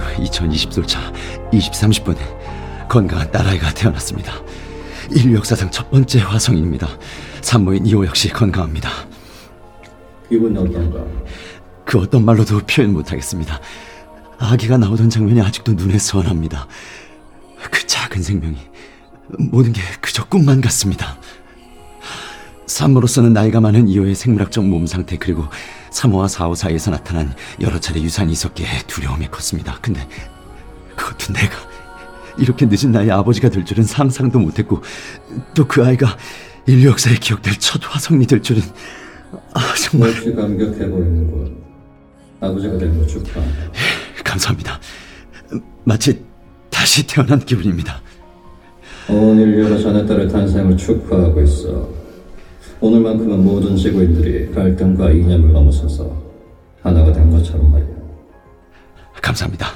후 2020솔차 20, 30분 건강한 딸아이가 태어났습니다. 인류 역사상 첫 번째 화성인입니다. 산모인 이호 역시 건강합니다. 기분이 어떤가? 그 어떤 말로도 표현 못하겠습니다. 아기가 나오던 장면이 아직도 눈에 선합니다. 그 작은 생명이 모든 게 그저 꿈만 같습니다. 산모로서는 나이가 많은 이호의 생물학적 몸 상태 그리고 3호와 4호 사이에서 나타난 여러 차례 유산이 있었기에 두려움이 컸습니다. 근데 그것도 내가 이렇게 늦은 나이에 아버지가 될 줄은 상상도 못했고 또 그 아이가 인류 역사에 기억될 첫 화성이 될 줄은 아 정말 감격해 보이는군. 아버지가 된거 축하한다. 감사합니다. 마치 다시 태어난 기분입니다. 온 인류가 자네 딸의 탄생을 축하하고 있어. 오늘만큼은 모든 지구인들이 갈등과 이념을 넘어서서 하나가 된 것처럼 말이야. 감사합니다.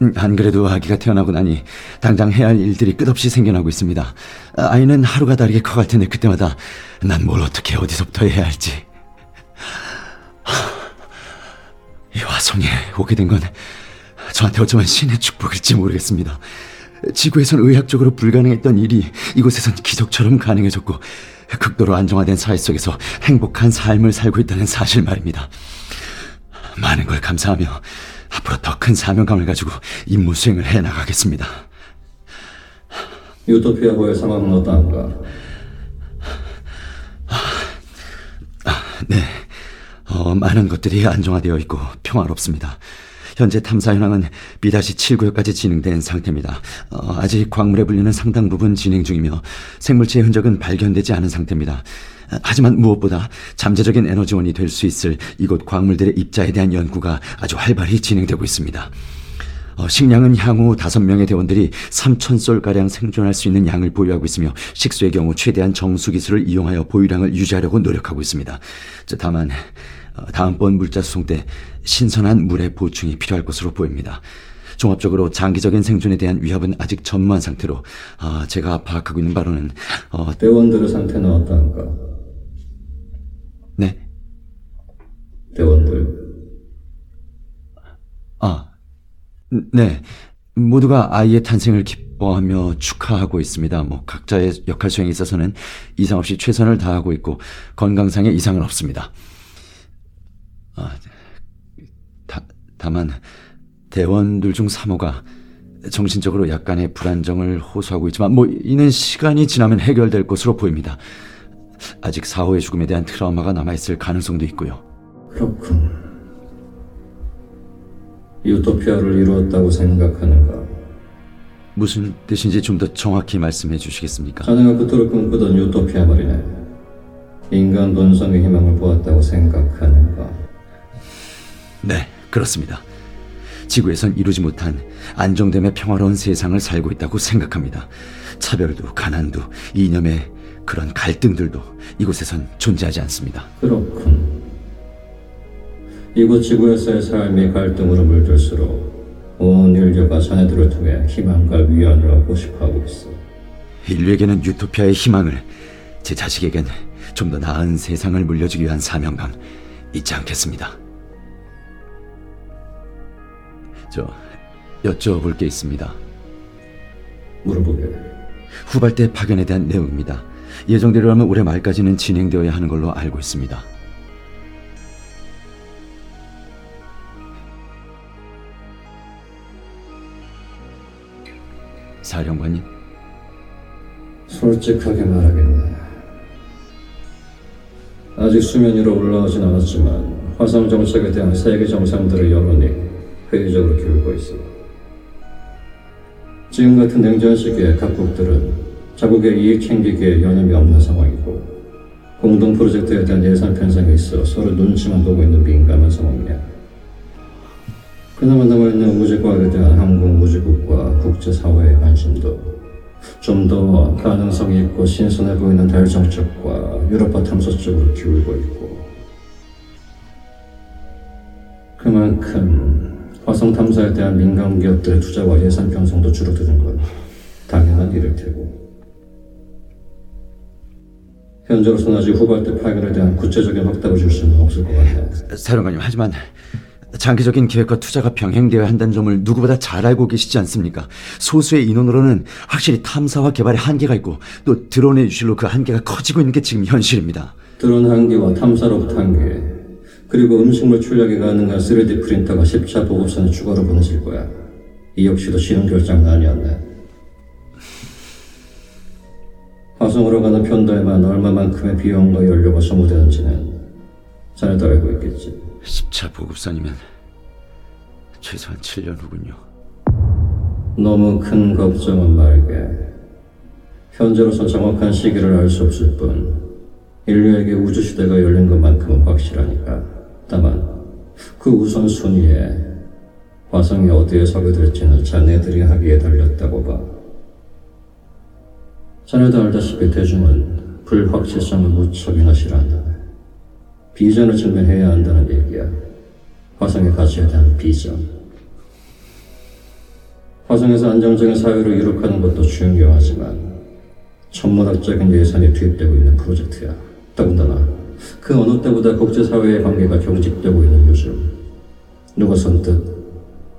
음, 안 그래도 아기가 태어나고 나니 당장 해야 할 일들이 끝없이 생겨나고 있습니다. 아, 아이는 하루가 다르게 커갈 텐데 그때마다 난 뭘 어떻게 어디서부터 해야 할지. 하, 이 화성에 오게 된 건 저한테 어쩌면 신의 축복일지 모르겠습니다. 지구에선 의학적으로 불가능했던 일이 이곳에선 기적처럼 가능해졌고 극도로 안정화된 사회 속에서 행복한 삶을 살고 있다는 사실 말입니다. 많은 걸 감사하며 앞으로 더 큰 사명감을 가지고 임무 수행을 해 나가겠습니다. 유토피아고의 상황은 어떠한가? 네, 어, 많은 것들이 안정화되어 있고 평화롭습니다. 현재 탐사 현황은 B-7구역까지 진행된 상태입니다. 어, 아직 광물에 불리는 상당 부분 진행 중이며 생물체의 흔적은 발견되지 않은 상태입니다. 어, 하지만 무엇보다 잠재적인 에너지원이 될 수 있을 이곳 광물들의 입자에 대한 연구가 아주 활발히 진행되고 있습니다. 어, 식량은 향후 다섯 명의 대원들이 3천솔가량 생존할 수 있는 양을 보유하고 있으며 식수의 경우 최대한 정수 기술을 이용하여 보유량을 유지하려고 노력하고 있습니다. 저, 다만 어, 다음번 물자 수송 때 신선한 물의 보충이 필요할 것으로 보입니다. 종합적으로 장기적인 생존에 대한 위협은 아직 전무한 상태로 어, 제가 파악하고 있는 바로는 어, 대원들의 상태는 어떠한가? 네, 대원들. 아, 네. 모두가 아이의 탄생을 기뻐하며 축하하고 있습니다. 뭐 각자의 역할 수행에 있어서는 이상 없이 최선을 다하고 있고 건강상의 이상은 없습니다. 아, 다, 다만 대원들 중 3호가 정신적으로 약간의 불안정을 호소하고 있지만 뭐 이는 시간이 지나면 해결될 것으로 보입니다. 아직 4호의 죽음에 대한 트라우마가 남아있을 가능성도 있고요. 그렇군. 유토피아를 이루었다고 생각하는가? 무슨 뜻인지 좀 더 정확히 말씀해 주시겠습니까? 자네가 그토록 꿈꾸던 유토피아 말이네. 인간 본성의 희망을 보았다고 생각하는가? 네, 그렇습니다. 지구에선 이루지 못한 안정됨의 평화로운 세상을 살고 있다고 생각합니다. 차별도, 가난도, 이념의 그런 갈등들도 이곳에선 존재하지 않습니다. 그렇군. 이곳 지구에서의 삶이 갈등으로 물들수록 온 인류가 자네들을 통해 희망과 위안을 얻고 싶어하고 있어. 인류에게는 유토피아의 희망을, 제 자식에겐 좀 더 나은 세상을 물려주기 위한 사명감 잊지 않겠습니다. 저 여쭤볼 게 있습니다. 물어보게. 후발대 파견에 대한 내용입니다. 예정대로라면 올해 말까지는 진행되어야 하는 걸로 알고 있습니다. 사령관님, 솔직하게 말하겠네. 아직 수면 위로 올라오진 않았지만 화성 정책에 대한 세계 정상들의 여론이 회의적으로 기울고 있어. 지금 같은 냉전 시기에 각국들은 자국의 이익 챙기기에 여념이 없는 상황이고 공동 프로젝트에 대한 예산 편성이 있어 서로 눈치만 보고 있는 민감한 상황이야. 그나마 남아있는 우주과학에 대한 항공 우주국과 국제사회의 관심도 좀더 가능성이 있고 신선해 보이는 달 정책과 유럽파 탐사 쪽으로 기울고 있고 그만큼 화성 탐사에 대한 민간 기업들의 투자와 예산 편성도 줄어드는 건 당연한 일일 테고 현재로서는 아직 후발대 파견에 대한 구체적인 확답을 줄 수는 없을 것 같네. 사령관님, 하지만 장기적인 계획과 투자가 병행되어야 한다는 점을 누구보다 잘 알고 계시지 않습니까? 소수의 인원으로는 확실히 탐사와 개발에 한계가 있고 또 드론의 유실로 그 한계가 커지고 있는 게 지금 현실입니다. 드론 한계와 탐사로부터 한계, 그리고 음식물 출력이 가능한 3D 프린터가 10차 보급선을 추가로 보내질 거야. 이 역시도 쉬운 결정은 아니었네. 화성으로 가는 편도에만 얼마만큼의 비용과 연료가 소모되는지는 자네도 알고 있겠지. 10차 보급선이면 최소한 7년 후군요. 너무 큰 걱정은 말게. 현재로선 정확한 시기를 알 수 없을 뿐, 인류에게 우주시대가 열린 것만큼은 확실하니까. 다만, 그 우선순위에 화성이 어디에 서게 될지는 자네들이 하기에 달렸다고 봐. 자네도 알다시피 대중은 불확실성을 무척이나 싫어한다. 비전을 증명해야 한다는 얘기야. 화성의 가치에 대한 비전. 화성에서 안정적인 사회를 이룩하는 것도 중요하지만 천문학적인 예산이 투입되고 있는 프로젝트야. 더군다나 그 어느 때보다 국제사회의 관계가 경직되고 있는 요즘 누가 선뜻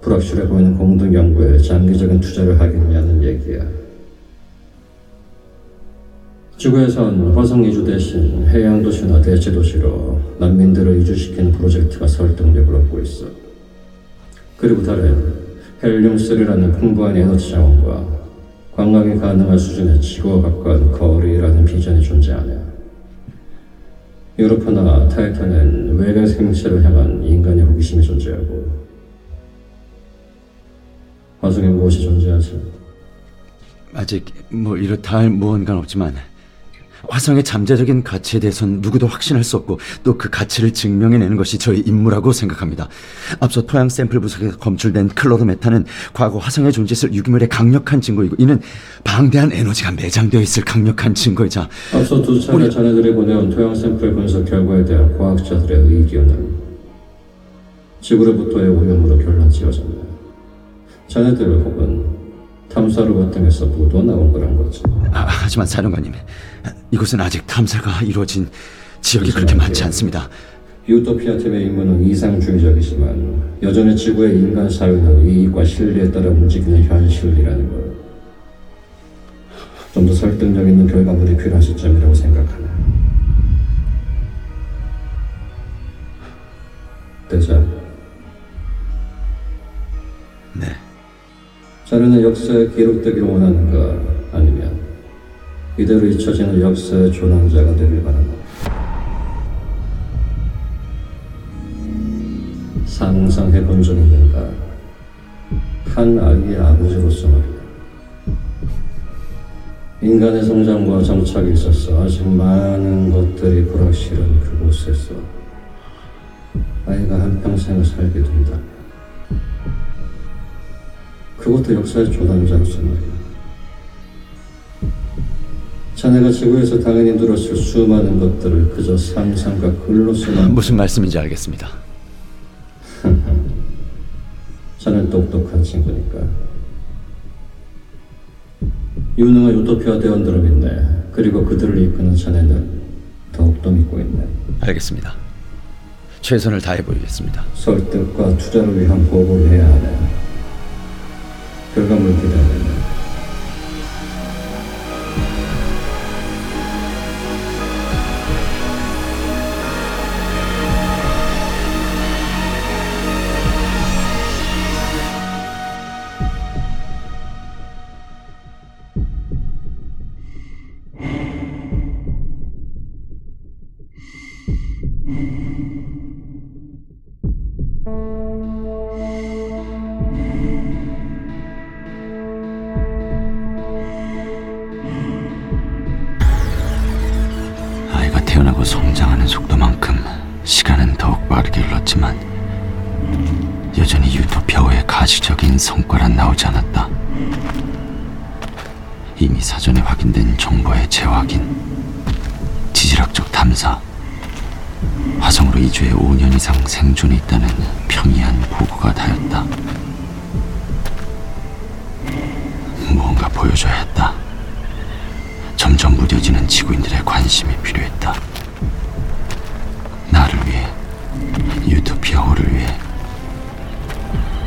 불확실해 보이는 공동 연구에 장기적인 투자를 하겠냐는 얘기야. 지구에선 화성 이주 대신 해양 도시나 대체 도시로 난민들을 이주시키는 프로젝트가 설득력을 얻고 있어. 그리고 달엔 헬륨3라는 풍부한 에너지 자원과 관광이 가능한 수준의 지구와 가까운 거리라는 비전이 존재하네. 유로파나 타이탄은 외계 생체를 향한 인간의 호기심이 존재하고 화성에 무엇이 존재하지? 아직 뭐 이렇다 할 무언가는 없지만 화성의 잠재적인 가치에 대해선 누구도 확신할 수 없고 또 그 가치를 증명해내는 것이 저희 임무라고 생각합니다. 앞서 토양 샘플 분석에서 검출된 클로로메탄은 과거 화성의 존재했을 유기물의 강력한 증거이고 이는 방대한 에너지가 매장되어 있을 강력한 증거이자 앞서 두 차례 자네들이 보내온 토양 샘플 분석 결과에 대한 과학자들의 의견은 지구로부터의 오염으로 결론 지어졌네. 자네들 혹은 탐사로봇 등에서 묻어 나온 거란 거지. 아, 하지만 사령관님 이곳은 아직 탐사가 이루어진 지역이 그렇게 많지 않습니다. 유토피아 팀의 임무는 이상주의적이지만 여전히 지구의 인간 사회는 이익과 신뢰에 따라 움직이는 현실이라는 걸. 좀 더 설득력 있는 결과물이 필요한 시점이라고 생각하네. 대장, 네. 자네는 역사에 기록되기를 원하는가 아니면 이대로 잊혀지는 역사의 조난자가 되길 바라나 상상해 본 적 있는가? 한 아기의 아버지로서 말이야 인간의 성장과 정착에 있어서 아직 많은 것들이 불확실한 그곳에서 아이가 한평생을 살게 된다. 그것도 역사의 조단자로서 말이야. 자네가 지구에서 당연히 들었을 수많은 것들을 그저 상상과 글로서만 무슨 말씀인지 알겠습니다. 자넨 똑똑한 친구니까. 유능한 유토피아 대원들을 믿네. 그리고 그들을 이끄는 자네는 더욱더 믿고 있네. 알겠습니다. 최선을 다해 보이겠습니다. 설득과 투자를 위한 보고를 해야 하네. 결과물 기대하네. 빠르게 흘렀지만 여전히 유토피아호의 가시적인 성과란 나오지 않았다. 이미 사전에 확인된 정보의 재확인, 지질학적 탐사, 화성으로 이주해 5년 이상 생존해 있다는 평이한 보고가 다였다. 무언가 보여줘야 했다. 점점 무뎌지는 지구인들의 관심이 필요했다. 유토피아호를 위해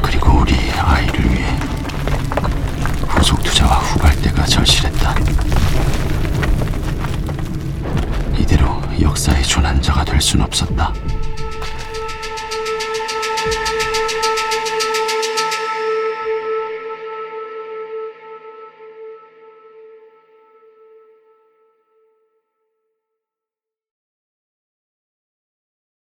그리고 우리 아이를 위해 후속 투자와 후발대가 절실했다. 이대로 역사의 조난자가 될 순 없었다.